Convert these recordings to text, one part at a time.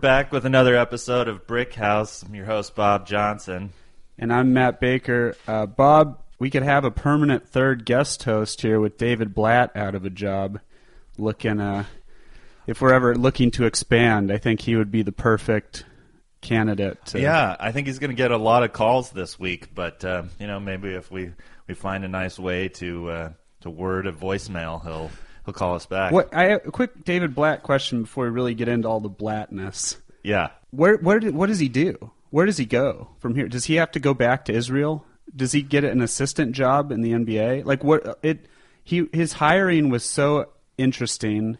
back with another episode of Brick House. I'm your host, Bob Johnson. And I'm Matt Baker. Uh, Bob, we could have a permanent third guest host here with David Blatt out of a job. Looking, uh, if we're ever looking to expand, I think he would be the perfect candidate. To, Yeah, I think he's going to get a lot of calls this week, but uh, you know, maybe if we, we find a nice way to uh, to word a voicemail, he'll he'll call us back. What I a quick David Blatt question before we really get into all the Blattness. Yeah. Where where did, what does he do? Where does he go from here? Does he have to go back to Israel? Does he get an assistant job in the NBA? Like what it he his hiring was so interesting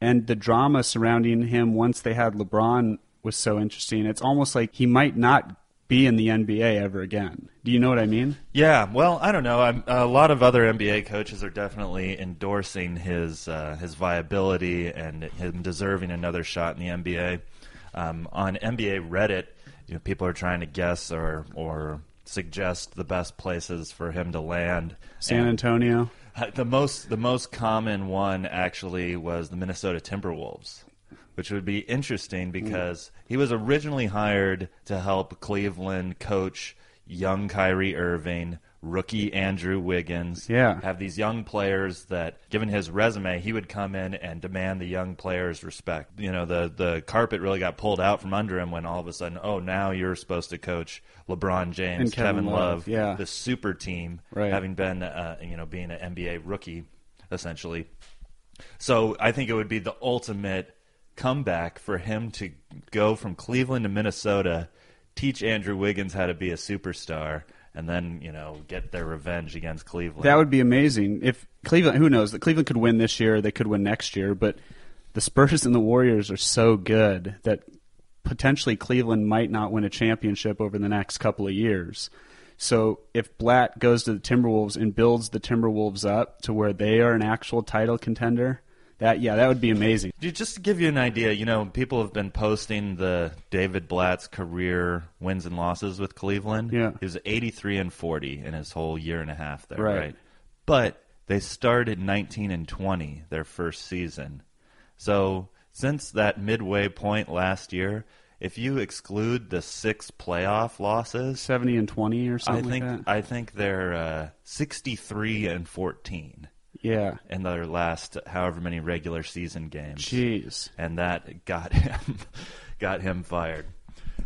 and the drama surrounding him once they had LeBron was so interesting. It's almost like he might not be in the NBA ever again. Do you know what I mean? Yeah, well, I don't know. I'm, a lot of other NBA coaches are definitely endorsing his uh, his viability and him deserving another shot in the NBA. Um, on NBA Reddit, you know, people are trying to guess or or suggest the best places for him to land. San And Antonio. the most the most common one actually was the Minnesota Timberwolves, which would be interesting because he was originally hired to help Cleveland coach young Kyrie Irving, rookie Andrew Wiggins. Yeah. Have these young players that given his resume, he would come in and demand the young players respect. You know, the the carpet really got pulled out from under him when all of a sudden, oh, now you're supposed to coach LeBron James, And Kevin Love, Love, yeah. the super team, Right. having been, uh, you know, being an NBA rookie, essentially. So I think it would be the ultimate comeback for him to go from Cleveland to Minnesota, teach Andrew Wiggins how to be a superstar, and then you know get their revenge against Cleveland. That would be amazing. If Cleveland, who knows? That Cleveland could win this year, they could win next year, but the Spurs and the Warriors are so good that potentially Cleveland might not win a championship over the next couple of years. So if Blatt goes to the Timberwolves and builds the Timberwolves up to where they are an actual title contender, that yeah, that would be amazing. Just to give you an idea, you know, people have been posting the David Blatt's career wins and losses with Cleveland. Yeah. He was 83 and 40 in his whole year and a half there, Right. right? But they started 19 and 20 their first season. So since that midway point last year, if you exclude the six playoff losses, Seventy and twenty or something. I think like that. I think they're uh, 63 and 14 yeah. in their last however many regular season games Jeez. and that got him got him fired.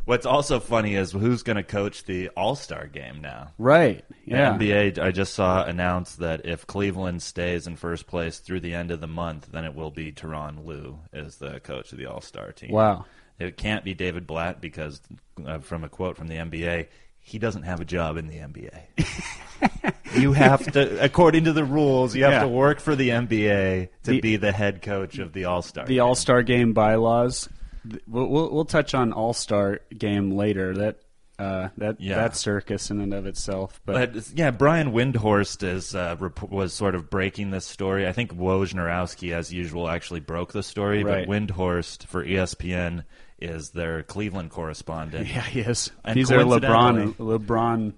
What's also funny is who's going to coach the All Star game now. Right. Yeah. The NBA, I just saw announce that if Cleveland stays in first place through the end of the month, then it will be Tyronn Lue as the coach of the All Star team. Wow. It can't be David Blatt because, uh, from a quote from the NBA, he doesn't have a job in the NBA. you have to, according to the rules, you have Yeah. to work for the NBA to The- be the head coach of the All Star. the All Star Game bylaws. We'll, we'll, we'll touch on All Star Game later. That uh, that Yeah. that circus in and of itself. But, But yeah, Brian Windhorst is uh, rep- was sort of breaking this story. I think Wojnarowski, as usual, actually broke the story. Right. But Windhorst for ESPN is their Cleveland correspondent. yeah, he is. And He's coincidentally- LeBron LeBron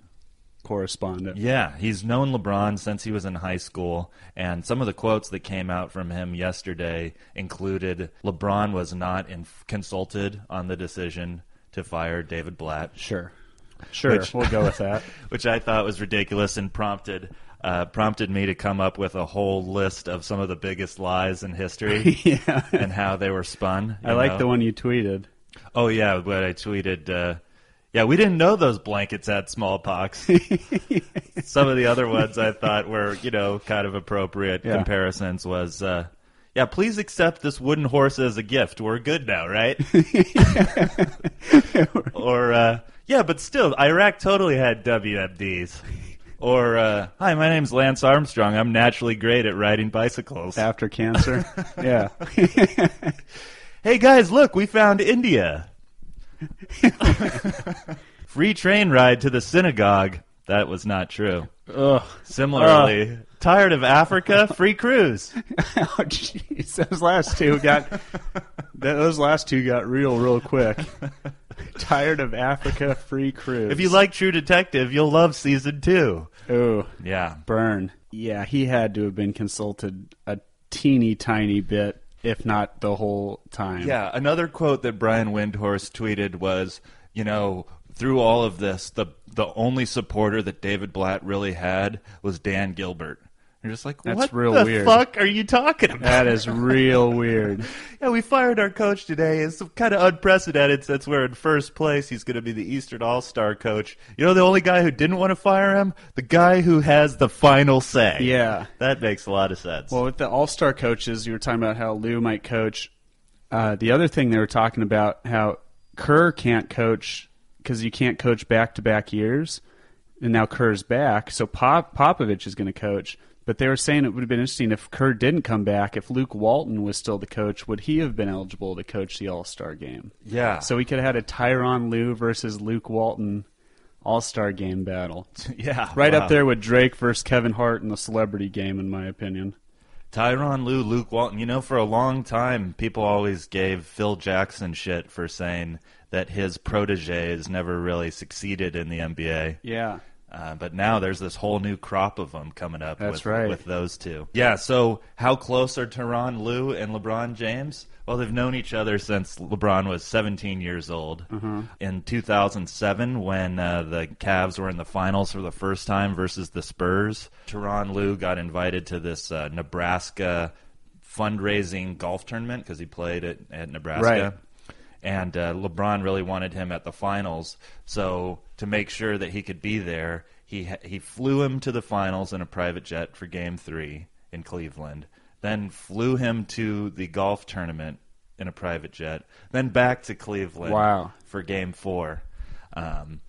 correspondent. Yeah, he's known LeBron since he was in high school, and some of the quotes that came out from him yesterday included LeBron was not in- consulted on the decision to fire David Blatt. Sure, sure. Which- we'll go with that. which I thought was ridiculous and prompted uh, prompted me to come up with a whole list of some of the biggest lies in history yeah, and how they were spun. I like the one you tweeted. Oh yeah, what I tweeted. Uh, yeah, we didn't know those blankets had smallpox. some of the other ones I thought were you know kind of appropriate Yeah. comparisons was. Uh, yeah, please accept this wooden horse as a gift. We're good now, right? or uh, yeah, but still, Iraq totally had WMDs. Or uh, hi, my name's Lance Armstrong. I'm naturally great at riding bicycles. After cancer, yeah. Hey guys, look, we found India. Free train ride to the synagogue. That was not true. Ugh. Similarly, tired of Africa? Free cruise. Oh, jeez, those last two got those last two got real, real quick. Tired of Africa free cruise. If you like True Detective, you'll love season two. oh, Yeah. burn. Yeah, he had to have been consulted a teeny tiny bit. if not the whole time. Yeah, another quote that Brian Windhorst tweeted was, you know, through all of this, the the only supporter that David Blatt really had was Dan Gilbert. You're just like, That's what real the weird. fuck are you talking about? That is real weird. yeah, we fired our coach today. It's kind of unprecedented since we're in first place. He's going to be the Eastern All Star coach. You know, the only guy who didn't want to fire him, the guy who has the final say. Yeah. that makes a lot of sense. Well, with the All Star coaches, you were talking about how Lue might coach. Uh, the other thing they were talking about how Kerr can't coach because you can't coach back to back years, and now Kerr's back, so Pop- Popovich is going to coach. But they were saying it would have been interesting if Kerr didn't come back. If Luke Walton was still the coach, would he have been eligible to coach the All Star game? yeah. So we could have had a Tyronn Lue versus Luke Walton All Star game battle. yeah, Right wow. up there with Drake versus Kevin Hart in the celebrity game, in my opinion. Tyronn Lue, Luke Walton. You know, for a long time, people always gave Phil Jackson shit for saying that his proteges never really succeeded in the NBA. Yeah. Uh, but now there's this whole new crop of them coming up That's with, right. with those two. Yeah, so how close are Tyronn Lue and LeBron James? Well, they've known each other since LeBron was 17 years old. Mm-hmm. In 2007, when uh, the Cavs were in the finals for the first time versus the Spurs, Tyronn Lue got invited to this uh, Nebraska fundraising golf tournament because he played at, at Nebraska Right. And uh, LeBron really wanted him at the finals. So to make sure that he could be there, he ha- he flew him to the finals in a private jet for Game Three in Cleveland. Then flew him to the golf tournament in a private jet. Then back to Cleveland Wow. for Game Four. Um,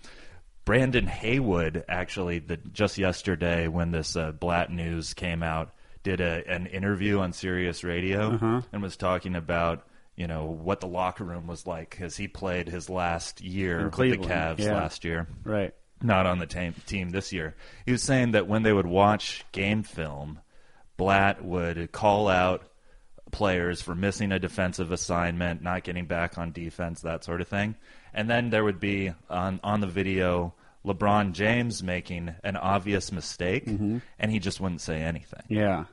Brendan Haywood actually, the, just yesterday when this uh, Blatt news came out, did a, an interview on Sirius Radio Uh-huh. and was talking about you know what the locker room was like because he played his last year with the Cavs yeah. last year, Right. not on the tam- team this year. He was saying that when they would watch game film, Blatt would call out players for missing a defensive assignment, not getting back on defense, that sort of thing. And then there would be on on the video LeBron James making an obvious mistake, Mm-hmm. and he just wouldn't say anything. Yeah.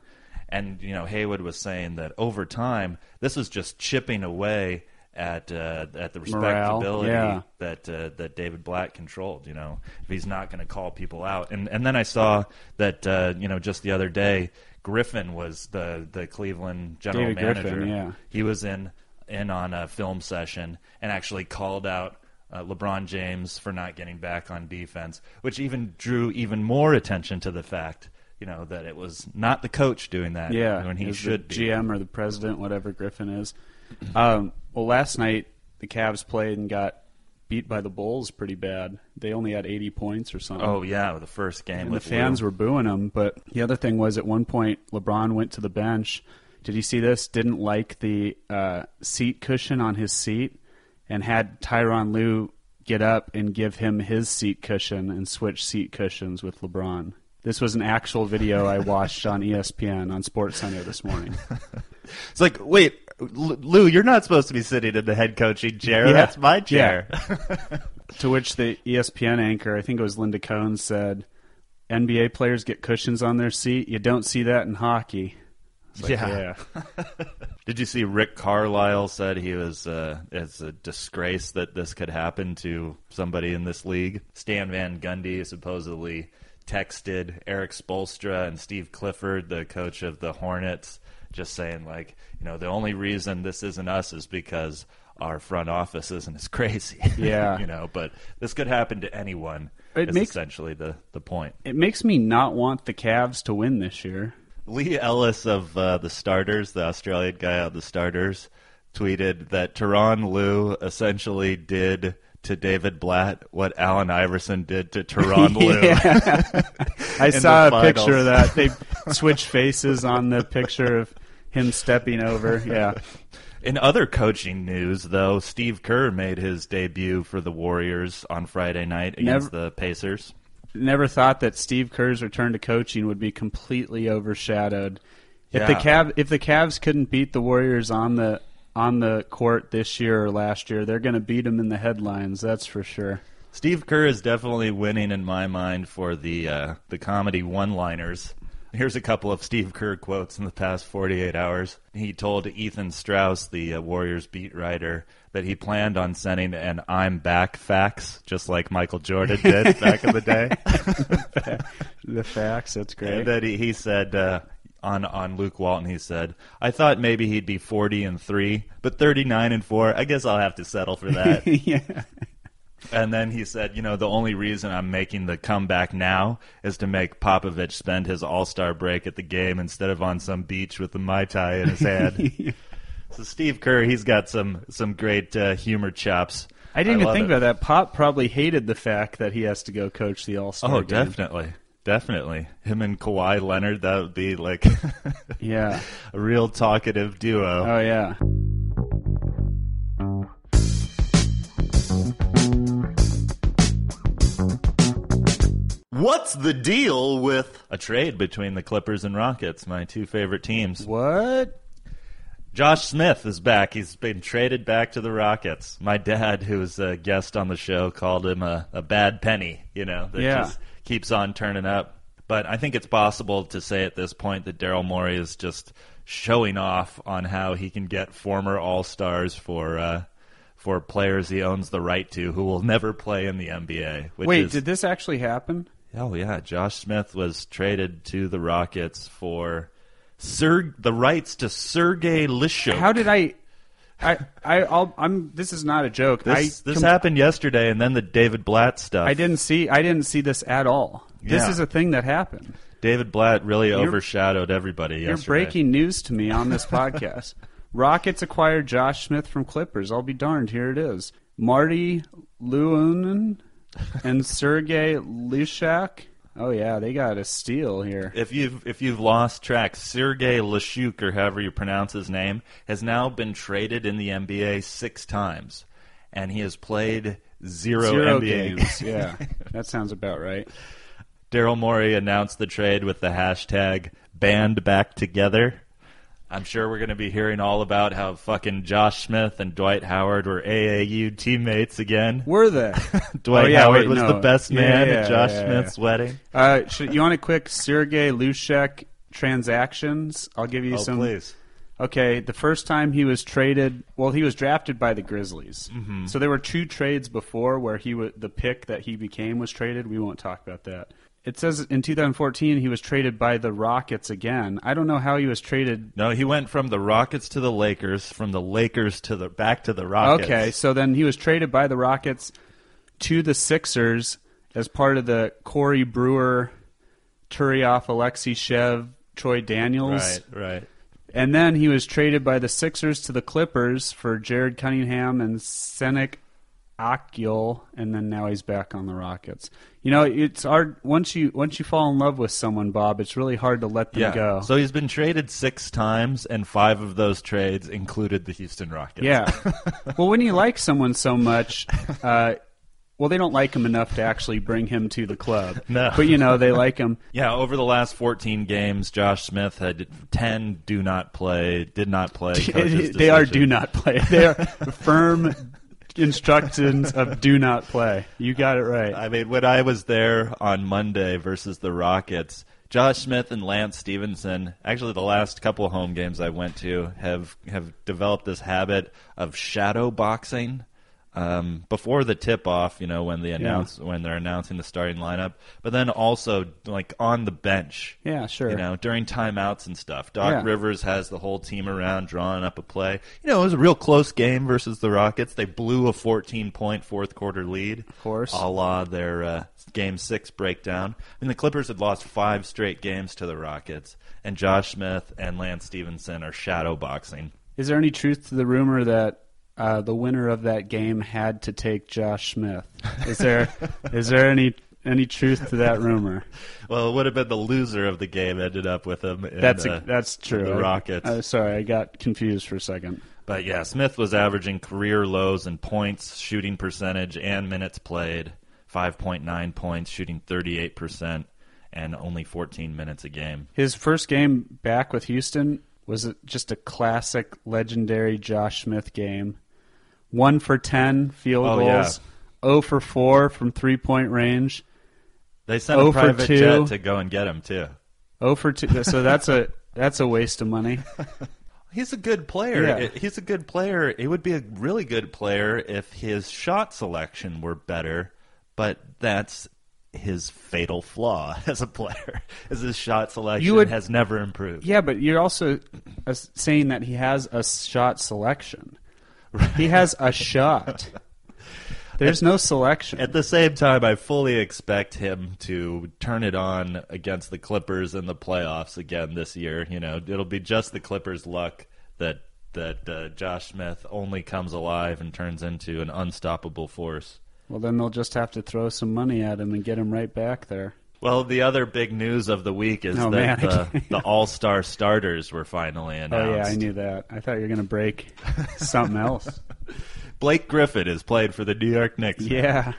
And you know, Haywood was saying that over time, this was just chipping away at uh, at the Morale, respectability yeah. that uh, that David Blatt controlled. You know, if he's not going to call people out, and and then I saw that uh, you know just the other day, Griffin was the the Cleveland general David manager. Griffin, yeah. he was in in on a film session and actually called out. Uh, LeBron James for not getting back on defense, which even drew even more attention to the fact, you know, that it was not the coach doing that Yeah. when he should the be. GM or the president, whatever Griffin is. Um, well, last night the Cavs played and got beat by the Bulls pretty bad. They only had 80 points or something. Oh yeah, the first game and the fans Lue. were booing them. But the other thing was, at one point, LeBron went to the bench. Did you see this? Didn't like the uh, seat cushion on his seat, and had Tyronn Lue get up and give him his seat cushion and switch seat cushions with LeBron. This was an actual video I watched on ESPN on SportsCenter this morning. It's like, wait, L- Lue, you're not supposed to be sitting in the head coaching chair. Yeah. That's my chair. To which the ESPN anchor, I think it was Linda Cohn, said, "NBA players get cushions on their seat. You don't see that in hockey." Like, Yeah. Did you see Rick Carlisle said he was uh, it's a disgrace that this could happen to somebody in this league. Stan Van Gundy supposedly texted Erik Spoelstra and Steve Clifford, the coach of the Hornets, just saying like, you know, the only reason this isn't us is because our front office isn't as crazy. Yeah. you know, but this could happen to anyone. It is makes- essentially the the point. It makes me not want the Cavs to win this year. Lee Ellis of uh, the Starters, the Australian guy of the Starters, tweeted that Tyronn Lue essentially did to David Blatt what Allen Iverson did to Tyronn Lue. I saw the a picture of that. They switched faces on the picture of him stepping over. Yeah. In other coaching news, though, Steve Kerr made his debut for the Warriors on Friday night against Never- the Pacers. Never thought that Steve Kerr's return to coaching would be completely overshadowed. If the Yeah. Cav if the Cavs couldn't beat the Warriors on the on the court this year or last year, they're going to beat them in the headlines. That's for sure. Steve Kerr is definitely winning in my mind for the uh, the comedy one-liners Here's a couple of Steve Kerr quotes in the past 48 hours. He told Ethan Strauss, the uh, Warriors beat writer, that he planned on sending an "I'm back" fax, just like Michael Jordan did back in the day. the fax, That's great. And that he, he said uh, on on Luke Walton, he said, "I thought maybe he'd be 40 and three, but 39 and four. I guess I'll have to settle for that." yeah. And then he said, you know, the only reason I'm making the comeback now is to make Popovich spend his All Star break at the game instead of on some beach with the mai tai in his hand. so Steve Kerr, he's got some some great uh, humor chops. I didn't even think it. about that. Pop probably hated the fact that he has to go coach the All Star. Oh, definitely, definitely. Him and Kawhi Leonard, that would be like Yeah. a real talkative duo. Oh yeah. What's the deal with a trade between the Clippers and Rockets, my two favorite teams? What? Josh Smith is back. He's been traded back to the Rockets. My dad, who was a guest on the show, called him a, a bad penny, you know, that Yeah. just keeps on turning up. But I think it's possible to say at this point that Daryl Morey is just showing off on how he can get former All Stars for uh, for players he owns the right to who will never play in the NBA. Which Wait, is, did this actually happen? Oh yeah, Josh Smith was traded to the Rockets for Ser- the rights to Sergei Lishchuk. How did I? I I I'll, I'm. This is not a joke. this I this com- happened yesterday, and then the David Blatt stuff. I didn't see. I didn't see this at all. This Yeah. is a thing that happened. David Blatt really overshadowed everybody You're yesterday. breaking news to me on this podcast. Rockets acquired Josh Smith from Clippers. I'll be darned. Here it is. Maarty Leunen and Sergey Lishchuk. Oh yeah, they got a steal here. If you've if you've lost track, Sergei Lishchuk or however you pronounce his name has now been traded in the NBA six times, and he has played zero, Zero NBA games. yeah, that sounds about right. Daryl Morey announced the trade with the hashtag band back together. I'm sure we're going to be hearing all about how fucking Josh Smith and Dwight Howard were AAU teammates again. Were they? Dwight Oh, yeah, Howard wait, was no. the best man yeah, at Josh yeah, Smith's yeah. wedding. Uh, should, you want a quick Sergey Lishchuk transactions? I'll give you Oh, some. please. Okay, the first time he was traded, well, he was drafted by the Grizzlies. Mm-hmm. So there were two trades before where he wa the pick that he became was traded. We won't talk about that. It says in 2014 he was traded by the Rockets again. I don't know how he was traded. No, he went from the Rockets to the Lakers, from the Lakers to the back to the Rockets. Okay, so then he was traded by the Rockets to the Sixers as part of the Corey Brewer, Turioff, Alexey Shved, Troy Daniels. Right, right. And then he was traded by the Sixers to the Clippers for Jared Cunningham and Cenk Akyol, and then now he's back on the Rockets. You know, it's hard once you once you fall in love with someone, Bob. It's really hard to let them Yeah. go. So he's been traded six times, and five of those trades included the Houston Rockets. yeah. well, when you like someone so much, uh, well, they don't like him enough to actually bring him to the club. No. but you know they like him. Yeah, over the last 14 games, Josh Smith had 10 do not play, did not play. they are do not play. They are firm instructions of do not play. You got it right. I mean, when I was there on Monday versus the Rockets, Josh Smith and Lance Stephenson, actually the last couple home games I went to, have have developed this habit of shadow boxing. Um, before the tip off, you know, when they announce when they're announcing the starting lineup, but then also like on the bench. Yeah, sure. You know, during timeouts and stuff. Doc Yeah. Rivers has the whole team around drawing up a play. You know, it was a real close game versus the Rockets. They blew a 14 point fourth quarter lead. Of course. A la their uh, game six breakdown. I mean, the Clippers had lost five straight games to the Rockets, and Josh Smith and Lance Stephenson are shadow boxing. Is there any truth to the rumor that uh, the winner of that game had to take Josh Smith? Is there is there any any truth to that rumor? Well, it would have been the loser of the game ended up with him. In, That's uh, that's true. The I- Rockets. uh, sorry, I got confused for a second. But yeah, Smith was averaging career lows in points, shooting percentage, and minutes played. 5.9 points, shooting 38%, and only 14 minutes a game. His first game back with Houston was a- just a classic, legendary Josh Smith game. One for ten field Oh, goals. Oh for four from three point range. They sent a private two. jet to go and get him, too. Oh for two. So that's a that's a waste of money. He's a good player. Yeah. He's a good player. He would be a really good player if his shot selection were better, but that's his fatal flaw as a player. Is his shot selection would- has never improved. Yeah, but you're also uh, saying that he has a shot selection. He has a shot. There's no selection. At the same time, I fully expect him to turn it on against the Clippers in the playoffs again this year. You know, it'll be just the Clippers' luck that that uh, Josh Smith only comes alive and turns into an unstoppable force. Well, then they'll just have to throw some money at him and get him right back there. Well, the other big news of the week is Oh, that man, the, the All Star starters were finally announced. Oh yeah, I knew that. I thought you were going to break something else. Blake Griffin is played for the New York Knicks. Yeah.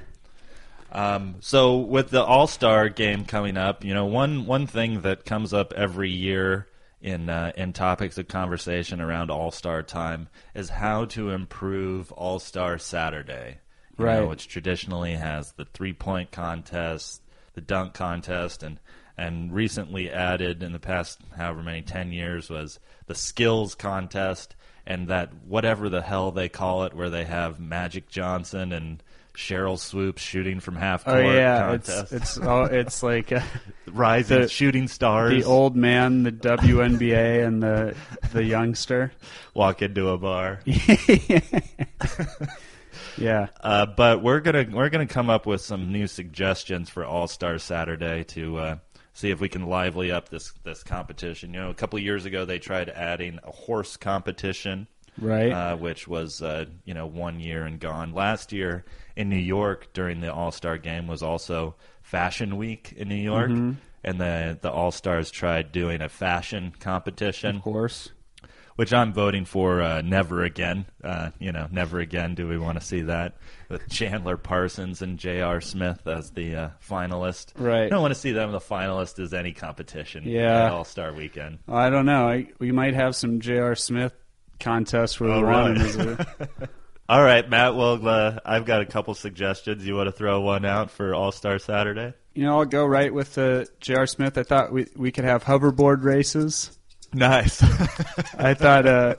Um, so with the All Star game coming up, you know, one one thing that comes up every year in uh, in topics of conversation around All Star time is how to improve All Star Saturday, you know, Right. which traditionally has the three point contest, the dunk contest, and and recently added in the past however many ten years was the skills contest, and that whatever the hell they call it, where they have Magic Johnson and Sheryl Swoopes shooting from half court. Oh court yeah, it's it's oh, it's like uh, rising the- shooting stars the old man, the WNBA, and the the youngster. walk into a bar. Yeah. Uh, but we're gonna we're gonna come up with some new suggestions for All Star Saturday to uh, see if we can lively up this this competition. You know, a couple of years ago they tried adding a horse competition, Right. uh, which was uh, you know one year and gone. Last year in New York during the All Star game was also Fashion Week in New York, Mm-hmm. and the the All Stars tried doing a fashion competition. of course. Which I'm voting for uh, never again. Uh, you know, never again do we want to see that with Chandler Parsons and J.R. Smith as the uh, finalist. Right. I don't want to see them the finalist as any competition. Yeah. All Star Weekend. I don't know. I, we might have some J.R. Smith contests where Oh, we run really? him as All right, Matt. Well, uh, I've got a couple suggestions. You want to throw one out for All Star Saturday? You know, I'll go right with the J.R. Smith. I thought we we could have hoverboard races. Nice. I thought uh,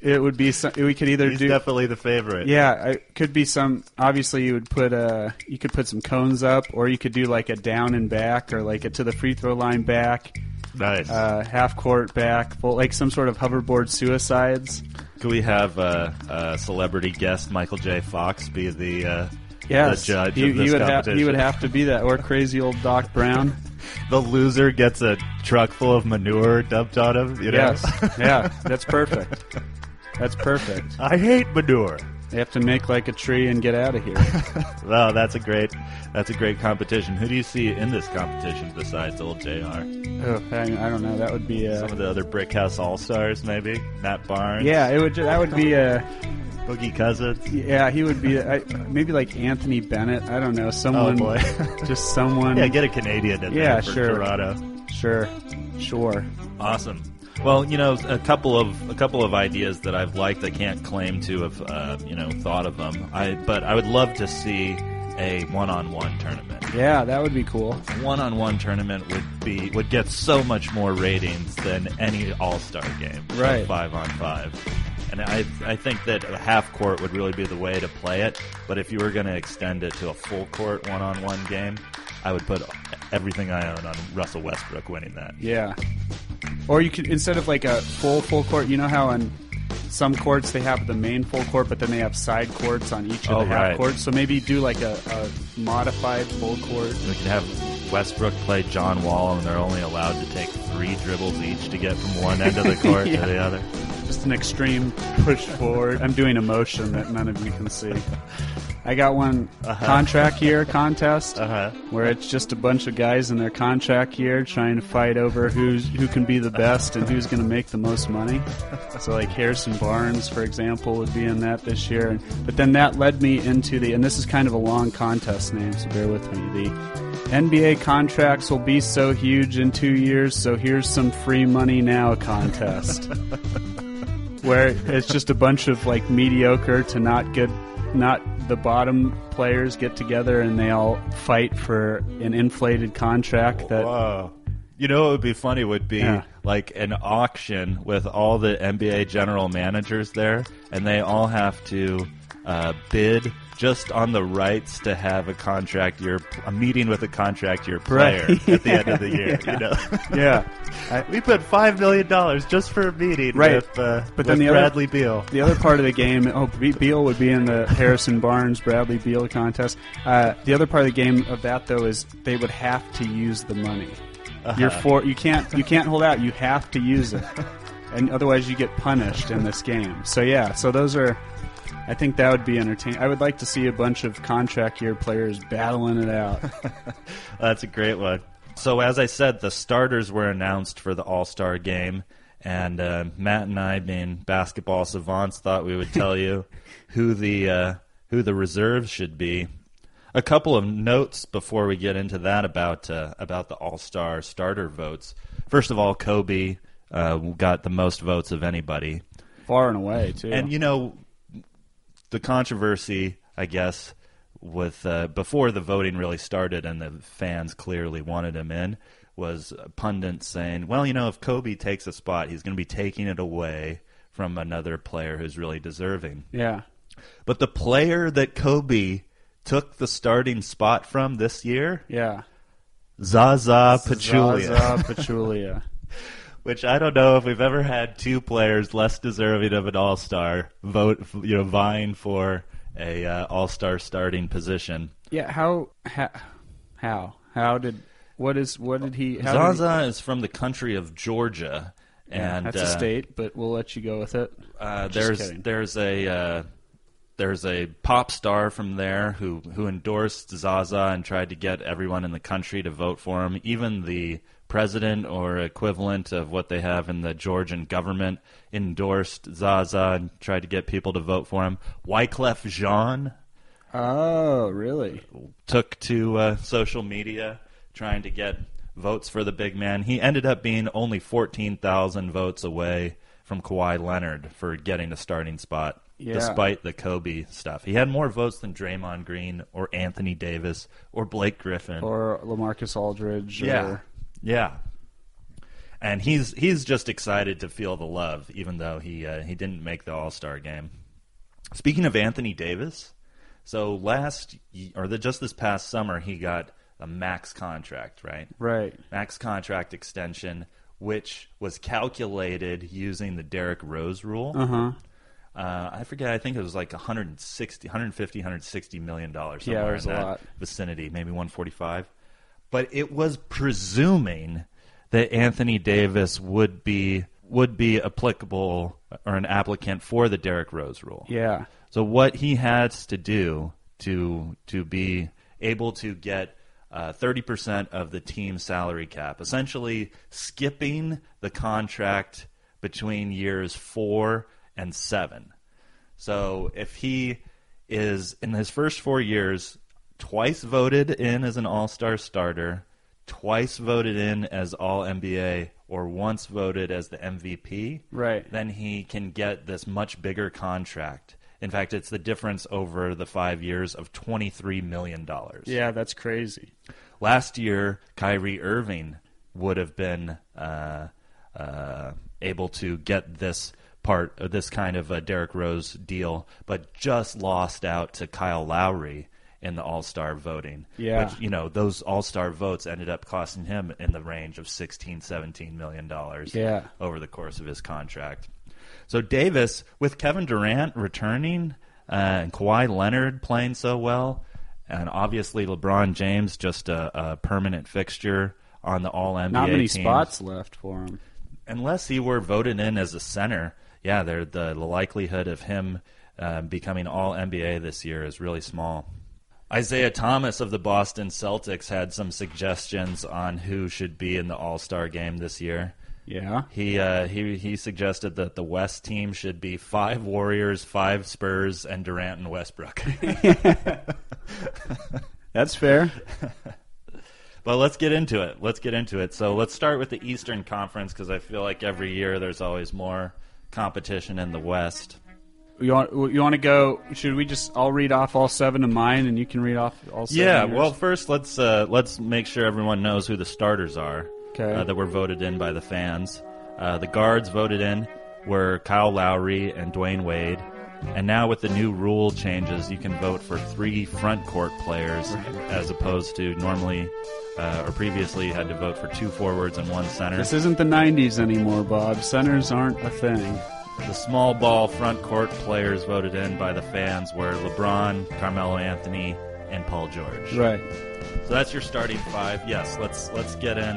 it would be some, we could either He's do definitely the favorite. yeah, it could be some. Obviously, you would put uh you could put some cones up, or you could do like a down and back, or like a to the free throw line back, Nice. uh, half court back, full, like some sort of hoverboard suicides. Could we have uh, a celebrity guest, Michael J. Fox, be the uh, Yes, the judge he, of this he would have he would have to be that, or crazy old Doc Brown. The loser gets a truck full of manure dumped on him. You know? Yes, yeah, that's perfect. That's perfect. I hate manure. They have to make like a tree and get out of here. Well, that's a great that's a great competition. Who do you see in this competition besides old Jr? oh, I, I don't know. That would be uh, Some of the other Brickhouse All Stars, maybe Matt Barnes. yeah. It would. That would be uh, Boogie Cousins. yeah. He would be uh, maybe like Anthony Bennett. I don't know. Someone. Oh, boy. just someone. Yeah, get a Canadian in Yeah, sure. Toronto. Sure, sure. Awesome. Well, you know, a couple of a couple of ideas that I've liked. I can't claim to have uh, you know thought of them. I but I would love to see a one-on-one tournament. Yeah, that would be cool. One-on-one tournament would be would get so much more ratings than any All-Star game. Right. Five on five. And I I think that a half court would really be the way to play it. But if you were going to extend it to a full court one-on-one game, I would put everything I own on Russell Westbrook winning that. Yeah. Or you could instead of like a full full court. You know how on some courts they have the main full court, but then they have side courts on each of Oh, the half right. courts. So maybe do like a, a modified full court. We could have Westbrook play John Wall, and they're only allowed to take three dribbles each to get from one end of the court Yeah. to the other. Just an extreme push forward. I'm doing a motion that none of you can see. I got one contract year contest Uh-huh. where it's just a bunch of guys in their contract year trying to fight over who's who can be the best and who's going to make the most money. So like Harrison Barnes, for example, would be in that this year. But then that led me into the and this is kind of a long contest name, so bear with me. The NBA contracts will be so huge in two years, so here's some free money now contest. where it's just a bunch of like mediocre to not good, not the bottom players get together and they all fight for an inflated contract that Whoa. You know it would be funny would be Yeah. like an auction with all the NBA general managers there, and they all have to uh, bid just on the rights to have a contract year, a meeting with a contract year player Right. at the end of the year. You know, Yeah. I, we put five million dollars just for a meeting Right. with, uh, But with then the other- Bradley Beal. The other part of the game, oh, Be- Beal would be in the Harrison Barnes Bradley Beal contest. Uh, the other part of the game of that though is they would have to use the money. You're for you can't you can't hold out. You have to use it, and otherwise you get punished in this game. So yeah, so those are. I think that would be entertaining. I would like to see a bunch of contract year players battling it out. That's a great one. So, as I said, the starters were announced for the All Star game, and uh, Matt and I, being basketball savants, thought we would tell you who the uh, who the reserves should be. A couple of notes before we get into that about uh, about the All Star starter votes. First of all, Kobe uh, got the most votes of anybody. Far and away too. And you know, the controversy, I guess, with uh, before the voting really started and the fans clearly wanted him in, was pundits saying, "Well, you know, if Kobe takes a spot, he's going to be taking it away from another player who's really deserving." yeah. But the player that Kobe took the starting spot from this year, Yeah. Zaza Pachulia. Zaza Pachulia. which I don't know if we've ever had two players less deserving of an All Star vote, you know, vying for a uh, All Star starting position. Yeah, how how how how did what is what did he? How did he- Zaza is from the country of Georgia, Yeah, and that's uh, a state, but we'll let you go with it. Uh, there's kidding. there's a uh, there's a pop star from there who who endorsed Zaza and tried to get everyone in the country to vote for him. Even the president or equivalent of what they have in the Georgian government endorsed Zaza and tried to get people to vote for him. Wyclef Jean Oh, really? took to uh, social media trying to get votes for the big man. He ended up being only 14,000 votes away from Kawhi Leonard for getting a starting spot, Yeah. despite the Kobe stuff. He had more votes than Draymond Green or Anthony Davis or Blake Griffin. Or Lamarcus Aldridge? yeah, Or, yeah. And he's he's just excited to feel the love, even though he uh, he didn't make the All Star game. Speaking of Anthony Davis, so last or the, just this past summer he got a max contract, right? right. Max contract extension, which was calculated using the Derrick Rose rule. Uh huh. Uh, I forget. I think it was like 160, 150, 160 million dollars. Yeah, it was a lot. vicinity, maybe 145. But it was presuming that Anthony Davis would be would be applicable or an applicant for the Derrick Rose rule. Yeah. So what he has to do to to be able to get uh, thirty percent of the team salary cap, essentially skipping the contract between years four and seven. So if he is in his first four years twice voted in as an All Star starter, twice voted in as All NBA, or once voted as the MVP, Right. then he can get this much bigger contract. In fact, it's the difference over the five years of $23 million. Yeah, that's crazy. Last year, Kyrie Irving would have been uh, uh, able to get this part, of this kind of a Derrick Rose deal, but just lost out to Kyle Lowry in the All Star voting. Yeah. Which, you know, those All Star votes ended up costing him in the range of 16, 17 million dollars Yeah. over the course of his contract. So Davis, with Kevin Durant returning uh, and Kawhi Leonard playing so well, and obviously LeBron James just a, a permanent fixture on the All NBA Not many team. spots left for him. Unless he were voted in as a center, yeah, the, the likelihood of him uh, becoming All NBA this year is really small. Isaiah Thomas of the Boston Celtics had some suggestions on who should be in the All Star game this year. Yeah. He uh, he he suggested that the West team should be five Warriors, five Spurs, and Durant and Westbrook. That's fair. but let's get into it. Let's get into it. So let's start with the Eastern Conference because I feel like every year there's always more competition in the West. You want you want to go? Should we just? I'll read off all seven of mine, and you can read off all seven. Yeah. Well, first let's uh, let's make sure everyone knows who the starters are. Okay. uh, that were voted in by the fans. Uh, the guards voted in were Kyle Lowry and Dwyane Wade. And now with the new rule changes, you can vote for three front court players as opposed to normally uh, or previously you had to vote for two forwards and one center. This isn't the 90s anymore, Bob. Centers aren't a thing. The small ball front court players voted in by the fans were LeBron, Carmelo Anthony, and Paul George. Right. So that's your starting five. Yes, let's let's get in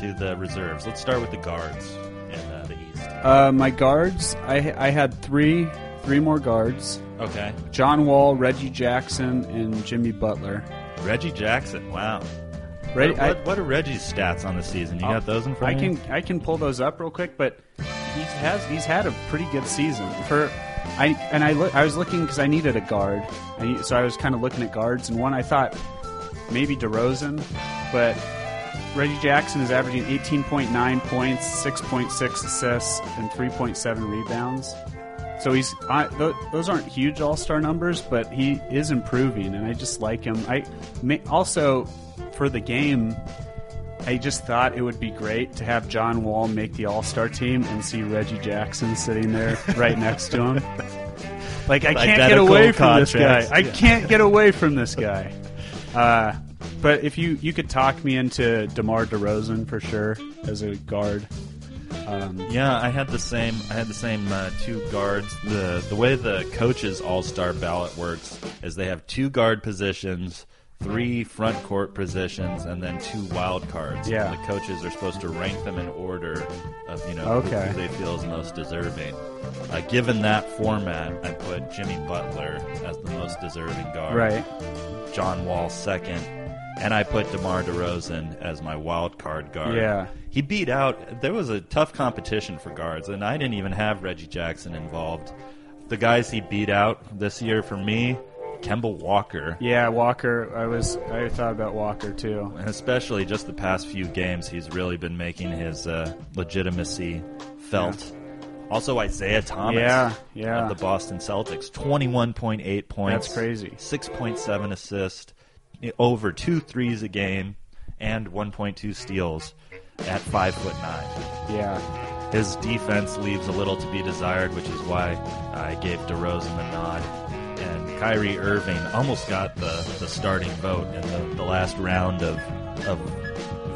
to the reserves. Let's start with the guards in uh, the East. Uh, my guards, I, I had three three more guards Okay, John Wall, Reggie Jackson, and Jimmy Butler. Reggie Jackson. Wow. Reggie, what, what, what are Reggie's stats on the season? You got those in I front of you? can I can pull those up real quick, but he has he's had a pretty good season for. I and I look, I was looking because I needed a guard, I, so I was kind of looking at guards, and one I thought maybe DeRozan, but Reggie Jackson is averaging 18.9 points, 6.6 assists, and 3.7 rebounds. So he's I, th- those aren't huge All Star numbers, but he is improving, and I just like him. I may, also for the game. I just thought it would be great to have John Wall make the All Star team and see Reggie Jackson sitting there right next to him. Like I can't get away from this guy. I Yeah. can't get away from this guy. Uh, but if you you could talk me into Demar Derozan for sure as a guard. Um, Yeah, I had the same. I had the same uh, two guards. the The way the coaches All Star ballot works is they have two guard positions, three front court positions, and then two wild cards. Yeah. And the coaches are supposed to rank them in order of you know who- who they feel is most deserving. Uh, given that format, I put Jimmy Butler as the most deserving guard. right. John Wall second, and I put DeMar DeRozan as my wild card guard. Yeah. He beat out. There was a tough competition for guards, and I didn't even have Reggie Jackson involved. The guys he beat out this year for me, Kemba Walker, Yeah, Walker. I was I thought about Walker too. and especially just the past few games, he's really been making his uh, legitimacy felt. Also, Isaiah Thomas, Yeah, yeah. of the Boston Celtics, twenty-one point eight points. That's crazy. Six point seven assists, over two threes a game, and one point two steals at five foot nine. Yeah. His defense leaves a little to be desired, which is why I gave DeRozan the nod. And Kyrie Irving almost got the, the starting vote in the, the last round of, of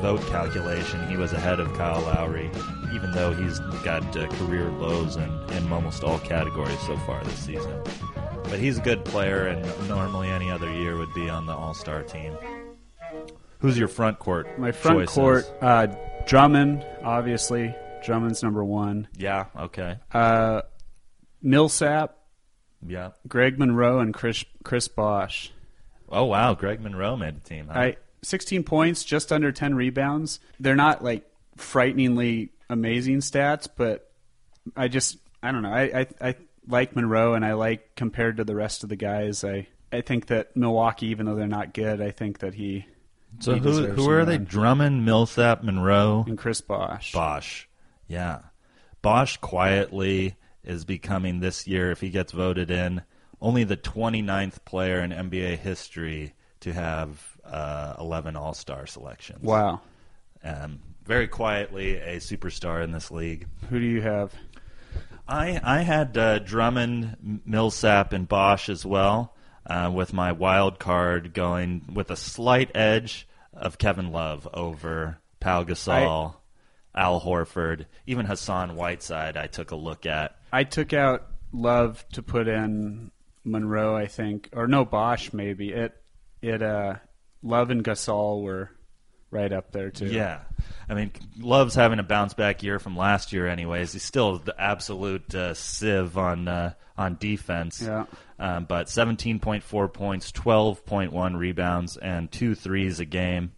vote calculation. He was ahead of Kyle Lowry, even though he's got uh, career lows in, in almost all categories so far this season. But he's a good player, and normally any other year would be on the All Star team. Who's your front court? My front choices? court, uh, Drummond, obviously. Drummond's number one. Yeah. Okay. Uh, Millsap, Yeah. Greg Monroe, and Chris Chris Bosh. Oh wow, Greg Monroe made the team. Huh? I 16 points, just under 10 rebounds. They're not like frighteningly amazing stats, but I just I don't know. I I, I like Monroe, and I like compared to the rest of the guys. I I think that Milwaukee, even though they're not good, I think that he so who who are they? Drummond, Millsap, Monroe, and Chris Bosh. Bosh. Yeah, Bosh quietly is becoming this year, if he gets voted in, only the 29th player in NBA history to have uh, 11 All Star selections. Wow. Um, very quietly, a superstar in this league. Who do you have? I I had uh, Drummond, Millsap, and Bosh as well, uh, with my wild card going with a slight edge of Kevin Love over Pau Gasol, Al Horford, even Hassan Whiteside. I took a look at. I took out Love to put in Monroe, I think, or no Bosh maybe. It it uh Love and Gasol were right up there too. Yeah, I mean, Love's having a bounce back year from last year. Anyways, he's still the absolute uh, sieve on uh, on defense. Yeah. Um, but 17.4 points, 12.1 rebounds, and two threes a game.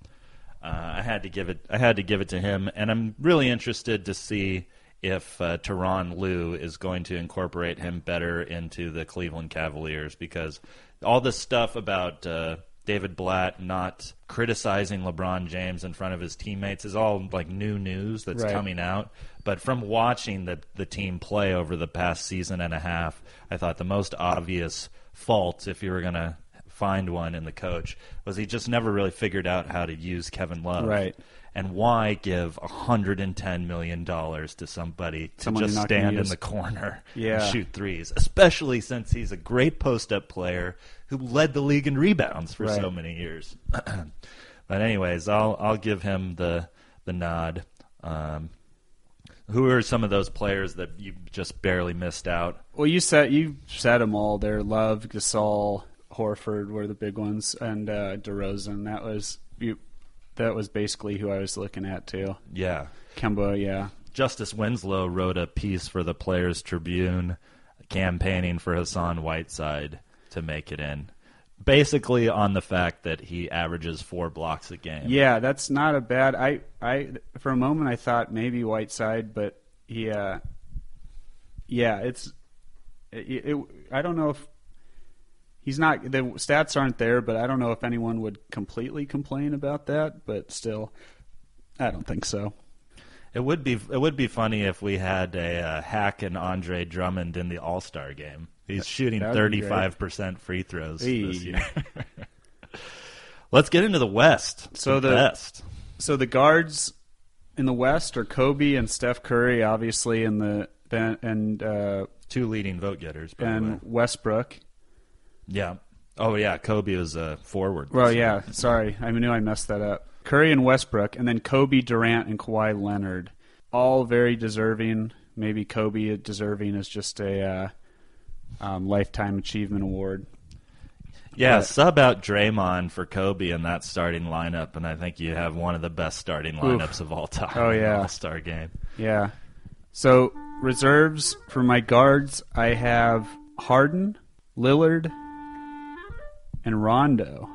Uh, I had to give it. I had to give it to him, and I'm really interested to see if uh, Tyronn Lue is going to incorporate him better into the Cleveland Cavaliers because all this stuff about uh, David Blatt not criticizing LeBron James in front of his teammates is all like new news that's Right. coming out. But from watching the the team play over the past season and a half, I thought the most obvious fault, if you were going to find one in the coach was he just never really figured out how to use Kevin Love. Right. And why give $110 million to somebody to Someone just stand in the corner Yeah. and shoot threes, especially since he's a great post up player who led the league in rebounds for so many years. but anyways, I'll I'll give him the the nod. Um, who are some of those players that you just barely missed out? Well, you said you said them all there. Love, Gasol, Horford were the big ones, and uh, DeRozan. That was you. That was basically who I was looking at too. Yeah, Kemba, yeah, Justice Winslow wrote a piece for the Players Tribune campaigning for Hassan Whiteside to make it in. Basically, on the fact that he averages four blocks a game. yeah. That's not a bad. I, I, for a moment, I thought maybe Whiteside, but he, uh, yeah, it's. It, it, I don't know if he's not. The stats aren't there, but I don't know if anyone would completely complain about that. But still, I don't think so. It would be it would be funny if we had a uh, hack and Andre Drummond in the All Star game. He's shooting thirty five percent free throws Hey. this year. Let's get into the West. So the the- best. So the guards in the West are Kobe and Steph Curry, obviously, in the and uh, Two leading vote getters, by the way. and Westbrook. Yeah. Oh yeah, Kobe was a forward. Well, yeah, sorry, I knew I messed that up. Curry and Westbrook, and then Kobe, Durant, and Kawhi Leonard, all very deserving. Maybe Kobe deserving is just a uh, um, lifetime achievement award. Yeah, But- sub out Draymond for Kobe in that starting lineup, and I think you have one of the best starting lineups of all time. Oh, yeah. All Star game. Yeah. So reserves for my guards, I have Harden, Lillard, and Rondo.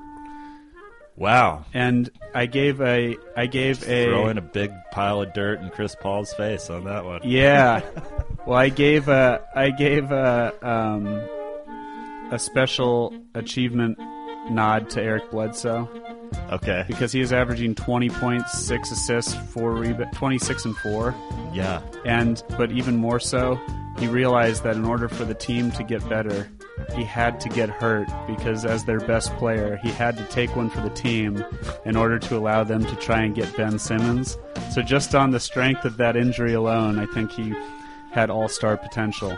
Wow. And I gave a I gave a Throwing a big pile of dirt in Chris Paul's face on that one. yeah. Well, I gave a I gave a um a special achievement nod to Eric Bledsoe Okay. because he is averaging 20 points, 6 assists, 4 rebounds, 26 and 4. Yeah. And but even more so, he realized that in order for the team to get better, he had to get hurt because as their best player, he had to take one for the team in order to allow them to try and get Ben Simmons. So just on the strength of that injury alone, I think he had all-star potential.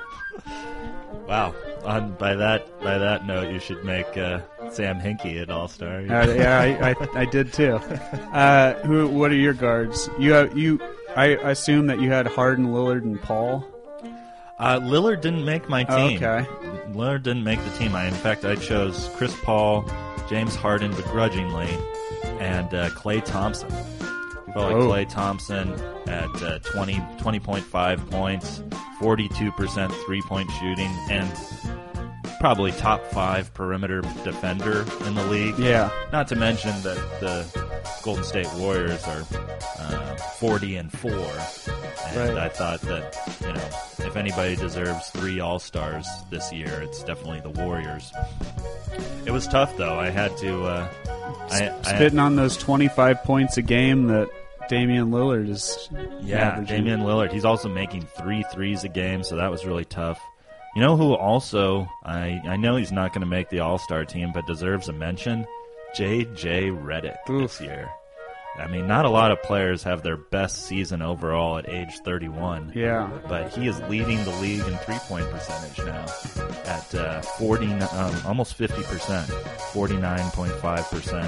Wow. On by that by that note, you should make uh, Sam Hinkie an All Star. Uh, yeah, I, I, I did too. Uh, who? What are your guards? You have you. I assume that you had Harden, Lillard, and Paul. Uh, Lillard didn't make my Oh, team. okay. Lillard didn't make the team. I, in fact, I chose Chris Paul, James Harden begrudgingly, and uh, Klay Thompson. Felt like Oh. Klay Thompson at uh, 20, 20.5 points, 42% three point shooting, and probably top five perimeter defender in the league. Yeah. Not to mention that the Golden State Warriors are uh, 40 and 4. And Right. I thought that, you know, if anybody deserves three All Stars this year, it's definitely the Warriors. It was tough, though. I had to. Uh, I, I, spitting on those 25 points a game that Damian Lillard is Yeah. Damian Lillard. He's also making three threes a game, so that was really tough. You know who also I I know he's not going to make the All Star team, but deserves a mention. J.J. Redick this year. I mean, not a lot of players have their best season overall at age 31. Yeah. But he is leading the league in three point percentage now at uh, 40, um, almost 50%, 49.5%,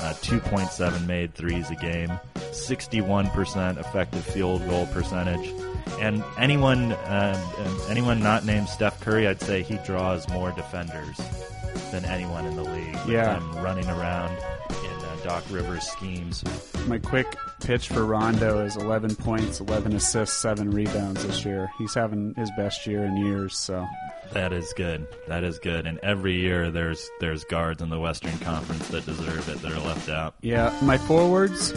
uh, 2.7 made threes a game, 61% effective field goal percentage. And anyone, uh, anyone not named Steph Curry, I'd say he draws more defenders than anyone in the league. Yeah. running around Doc Rivers schemes. My quick pitch for Rondo is 11 points, 11 assists, 7 rebounds this year. He's having his best year in years, so. That is good. That is good. And every year there's there's guards in the Western Conference that deserve it that are left out. Yeah, my forwards,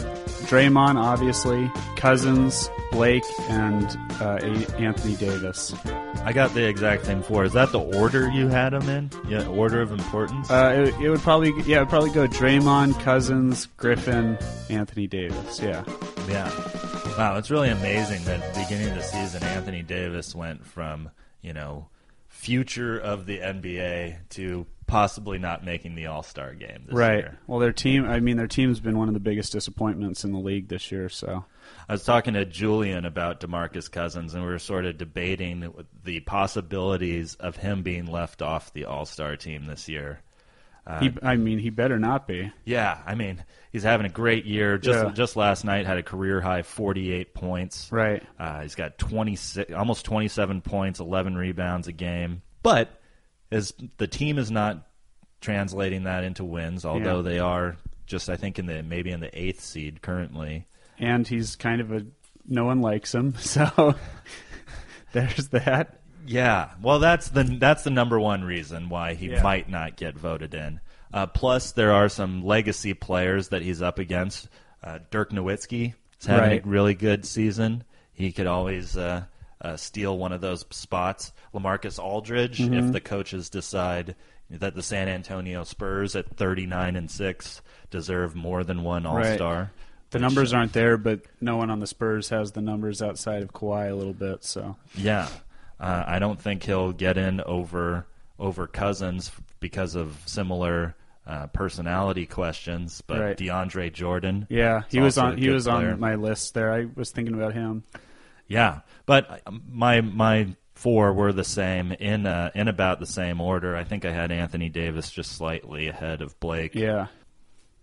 Draymond, obviously, Cousins, Blake, and uh, Anthony Davis. I got the exact same four. Is that the order you had them in? Yeah, order of importance. Uh, it, it would probably, yeah, it would probably go Draymond, Cousins, Griffin, Anthony Davis. Yeah. yeah. Wow, it's really amazing that at the beginning of the season, Anthony Davis went from you know future of the NBA to possibly not making the All Star game this right. year. Well, their team. I mean, their team's been one of the biggest disappointments in the league this year. So I was talking to Julian about Demarcus Cousins, and we were sort of debating the possibilities of him being left off the All Star team this year. Uh, he. I mean, he better not be. Yeah, I mean, he's having a great year. Just Yeah. just last night had a career high 48 points. Right. Uh, he's got 26, almost 27 points, 11 rebounds a game. But as the team is not translating that into wins, although Yeah. they are just I think in the maybe in the eighth seed currently. And he's kind of a. No one likes him. So there's that. Yeah, well, that's the that's the number one reason why he Yeah. might not get voted in. Uh, plus, there are some legacy players that he's up against. Uh, Dirk Nowitzki is having Right. a really good season. He could always uh, uh, steal one of those spots. Lamarcus Aldridge, Mm-hmm. if the coaches decide that the San Antonio Spurs at thirty nine and six deserve more than one All Star. The numbers aren't there, but no one on the Spurs has the numbers outside of Kawhi a little bit. So Yeah, uh, I don't think he'll get in over over Cousins because of similar uh, personality questions. But Right. DeAndre Jordan, yeah, he was on. He was player. on my list there. I was thinking about him. yeah. But um, my my four were the same in uh, in about the same order. I think I had Anthony Davis just slightly ahead of Blake Yeah,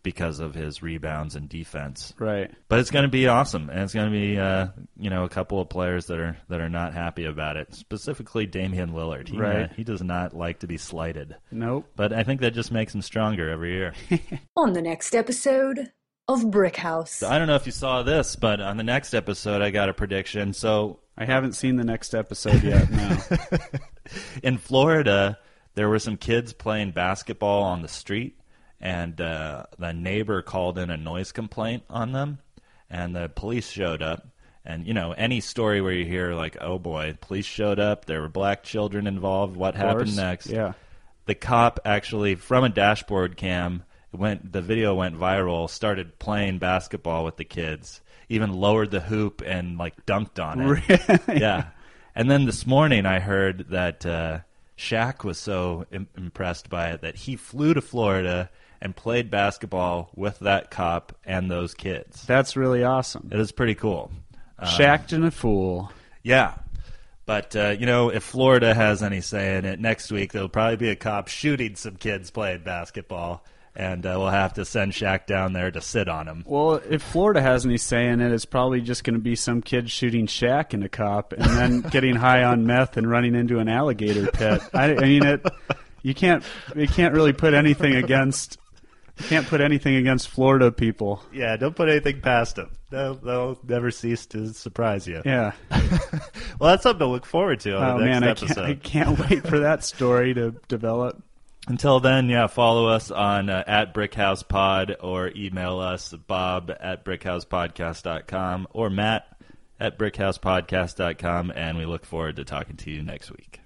because of his rebounds and defense. right. But it's going to be awesome, and it's going to be uh, you know a couple of players that are that are not happy about it. Specifically, Damian Lillard. He, Right. uh, he does not like to be slighted. Nope. But I think that just makes him stronger every year. On the next episode of Brick House. I don't know if you saw this, but on the next episode, I got a prediction. So I haven't seen the next episode yet. No. in Florida, there were some kids playing basketball on the street, and uh, the neighbor called in a noise complaint on them, and the police showed up. And you know, any story where you hear like, "Oh boy, police showed up. There were black children involved. What Of happened course. next?" Yeah. the cop actually from a dashboard cam went the video went viral started playing basketball with the kids even lowered the hoop and like dunked on it Really? yeah and then this morning i heard that uh Shaq was so Im- impressed by it that he flew to Florida and played basketball with that cop and those kids. That's really awesome. It is pretty cool. Um, Shacked and a fool. Yeah. But, uh, you know, if Florida has any say in it, next week there'll probably be a cop shooting some kids playing basketball, and uh, we'll have to send Shaq down there to sit on him. Well, if Florida has any say in it, it's probably just going to be some kid shooting Shaq in a cop and then getting high on meth and running into an alligator pit. I, I mean, it. You can't. You can't really put anything against. Can't put anything against Florida people. Yeah, don't put anything past them. They'll, they'll never cease to surprise you. Yeah. Well, that's something to look forward to on Oh the next man, I can't. I can't wait for that story to develop. Until then, yeah, follow us on uh, at Brickhouse Pod or email us bob at brickhousepodcast.com or matt at brickhousepodcast.com, and we look forward to talking to you next week.